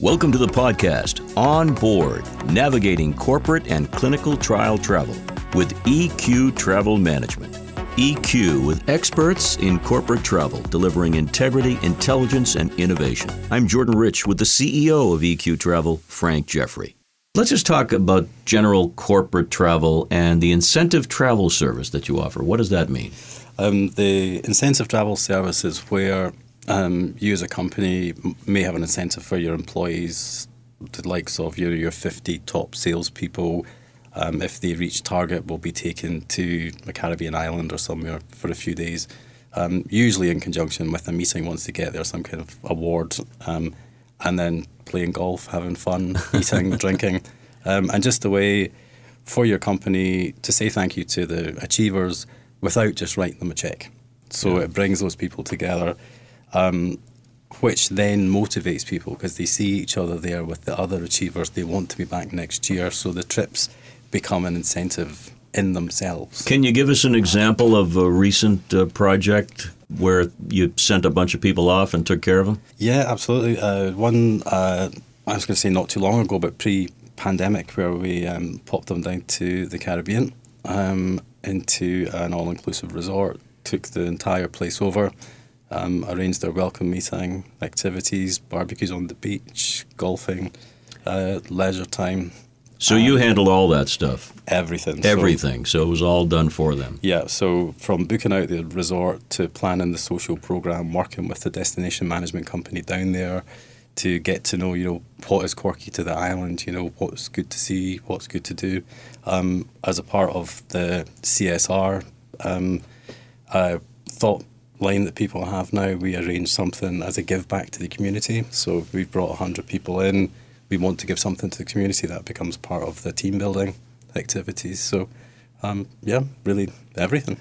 Welcome to the podcast On Board Navigating Corporate and Clinical Trial Travel with EQ Travel Management. EQ with experts in corporate travel, delivering integrity, intelligence, and innovation. I'm Jordan Rich with the CEO of EQ Travel, Franc Jeffrey. Let's just talk about general corporate travel and the incentive travel service that you offer. What does that mean? Um, the incentive travel service is where um, you as a company may have an incentive for your employees, the likes of your, your 50 top salespeople. Um, if they reach target, will be taken to a Caribbean island or somewhere for a few days, um, usually in conjunction with a meeting once they get there, some kind of award, um, and then playing golf, having fun, eating, drinking, um, and just a way for your company to say thank you to the achievers without just writing them a check. So yeah. it brings those people together um, which then motivates people because they see each other there with the other achievers. They want to be back next year, so the trips become an incentive in themselves. Can you give us an example of a recent uh, project where you sent a bunch of people off and took care of them? Yeah, absolutely. Uh, one, uh, I was going to say not too long ago, but pre pandemic, where we um, popped them down to the Caribbean um, into an all inclusive resort, took the entire place over um, arranged their welcome meeting, activities, barbecues on the beach, golfing, uh, leisure time. So you handled all that stuff? Everything. Everything. So, so, it was all done for them? Yeah. So from booking out the resort to planning the social program, working with the destination management company down there to get to know, you know, what is quirky to the island, you know, what's good to see, what's good to do. Um, as a part of the CSR, um, I thought line that people have now, we arrange something as a give back to the community. So we've brought 100 people in. We want to give something to the community that becomes part of the team building activities. So, um, yeah, really everything.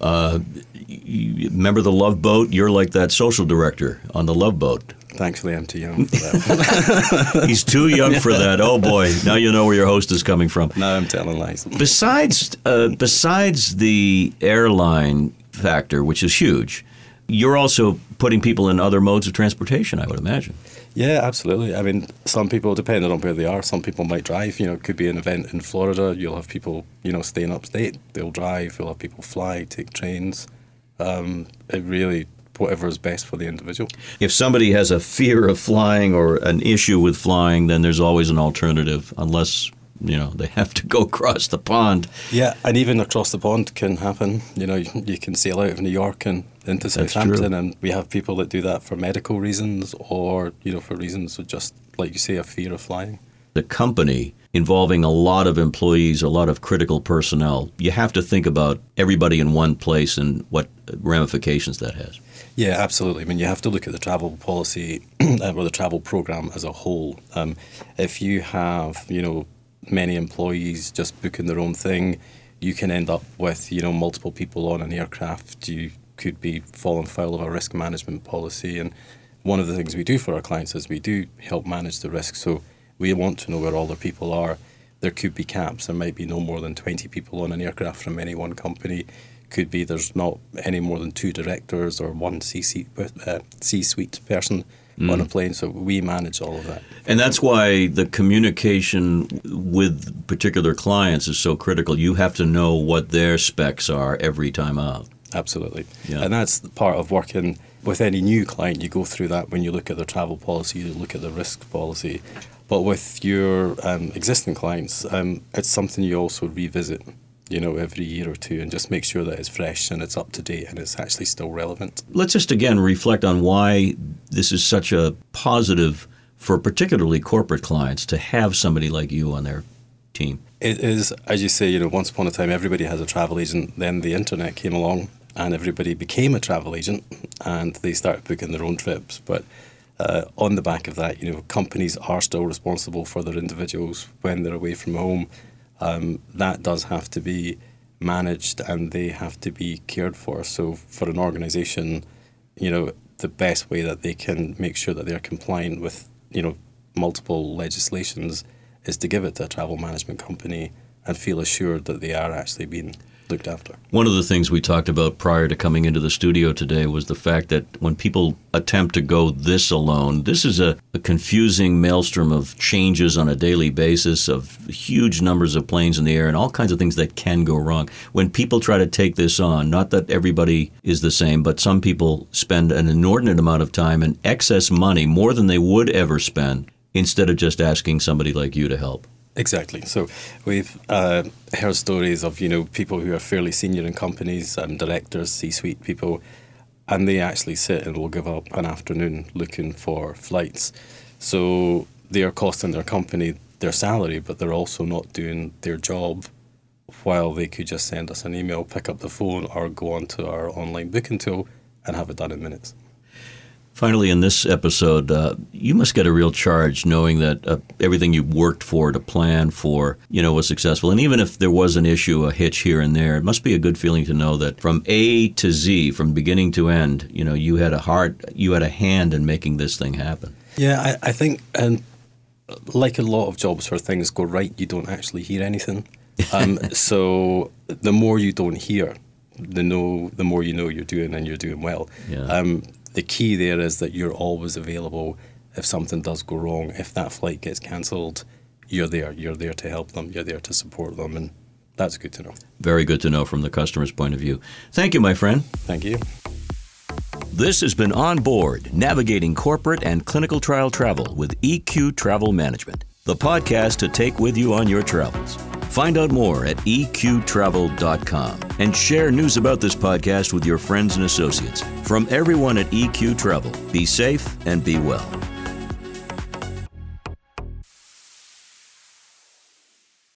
Uh, remember the Love Boat? You're like that social director on the Love Boat. Thankfully, I'm too young for that. He's too young for that. Oh boy! Now you know where your host is coming from. No, I'm telling lies. Besides, uh, besides the airline factor, which is huge. You're also putting people in other modes of transportation, I would imagine. Yeah, absolutely. I mean, some people, depending on where they are, some people might drive. You know, it could be an event in Florida. You'll have people, you know, staying upstate. They'll drive. You'll have people fly, take trains. Um, it really, whatever is best for the individual. If somebody has a fear of flying or an issue with flying, then there's always an alternative, unless you know they have to go across the pond. Yeah, and even across the pond can happen. You know, you can sail out of New York and into Southampton, and we have people that do that for medical reasons or you know for reasons of just like you say a fear of flying. The company involving a lot of employees, a lot of critical personnel. You have to think about everybody in one place and what ramifications that has. Yeah, absolutely. I mean, you have to look at the travel policy or the travel program as a whole. Um, if you have, you know, many employees just booking their own thing, you can end up with you know multiple people on an aircraft. You could be falling foul of a risk management policy. And one of the things we do for our clients is we do help manage the risk. So we want to know where all the people are. There could be caps. There might be no more than 20 people on an aircraft from any one company. Could be there's not any more than two directors or one C-suite, uh, C-suite person mm. on a plane. So we manage all of that. And that's why the communication with particular clients is so critical. You have to know what their specs are every time out. Absolutely. Yeah. And that's part of working with any new client. You go through that when you look at their travel policy, you look at the risk policy. But with your um, existing clients, um, it's something you also revisit you know, every year or two and just make sure that it's fresh and it's up to date and it's actually still relevant. Let's just again reflect on why this is such a positive for particularly corporate clients to have somebody like you on their team. It is, as you say, you know, once upon a time everybody has a travel agent, then the internet came along and everybody became a travel agent and they started booking their own trips. But uh, on the back of that, you know, companies are still responsible for their individuals when they're away from home um, that does have to be managed and they have to be cared for. So for an organisation, you know, the best way that they can make sure that they're compliant with, you know, multiple legislations is to give it to a travel management company and feel assured that they are actually being looked after. One of the things we talked about prior to coming into the studio today was the fact that when people attempt to go this alone, this is a, a, confusing maelstrom of changes on a daily basis, of huge numbers of planes in the air, and all kinds of things that can go wrong. When people try to take this on, not that everybody is the same, but some people spend an inordinate amount of time and excess money, more than they would ever spend, instead of just asking somebody like you to help. Exactly. So we've uh, heard stories of you know people who are fairly senior in companies, and directors, C-suite people, and they actually sit and will give up an afternoon looking for flights. So they are costing their company their salary, but they're also not doing their job. While they could just send us an email, pick up the phone, or go onto our online booking tool and have it done in minutes. Finally, in this episode, uh, you must get a real charge knowing that uh, everything you worked for to plan for, you know, was successful. And even if there was an issue, a hitch here and there, it must be a good feeling to know that from A to Z, from beginning to end, you know, you had a heart, you had a hand in making this thing happen. Yeah, I, I think, and like a lot of jobs where things go right, you don't actually hear anything. Um, so the more you don't hear, the know the more you know you're doing and you're doing well. Yeah. Um, the key there is that you're always available if something does go wrong. If that flight gets cancelled, you're there. You're there to help them. You're there to support them, and that's good to know. Very good to know from the customer's point of view. Thank you, my friend. Thank you. This has been On Board, navigating corporate and clinical trial travel with EQ Travel Management, the podcast to take with you on your travels. Find out more at eqtravel.com and share news about this podcast with your friends and associates. From everyone at EQ Travel, be safe and be well.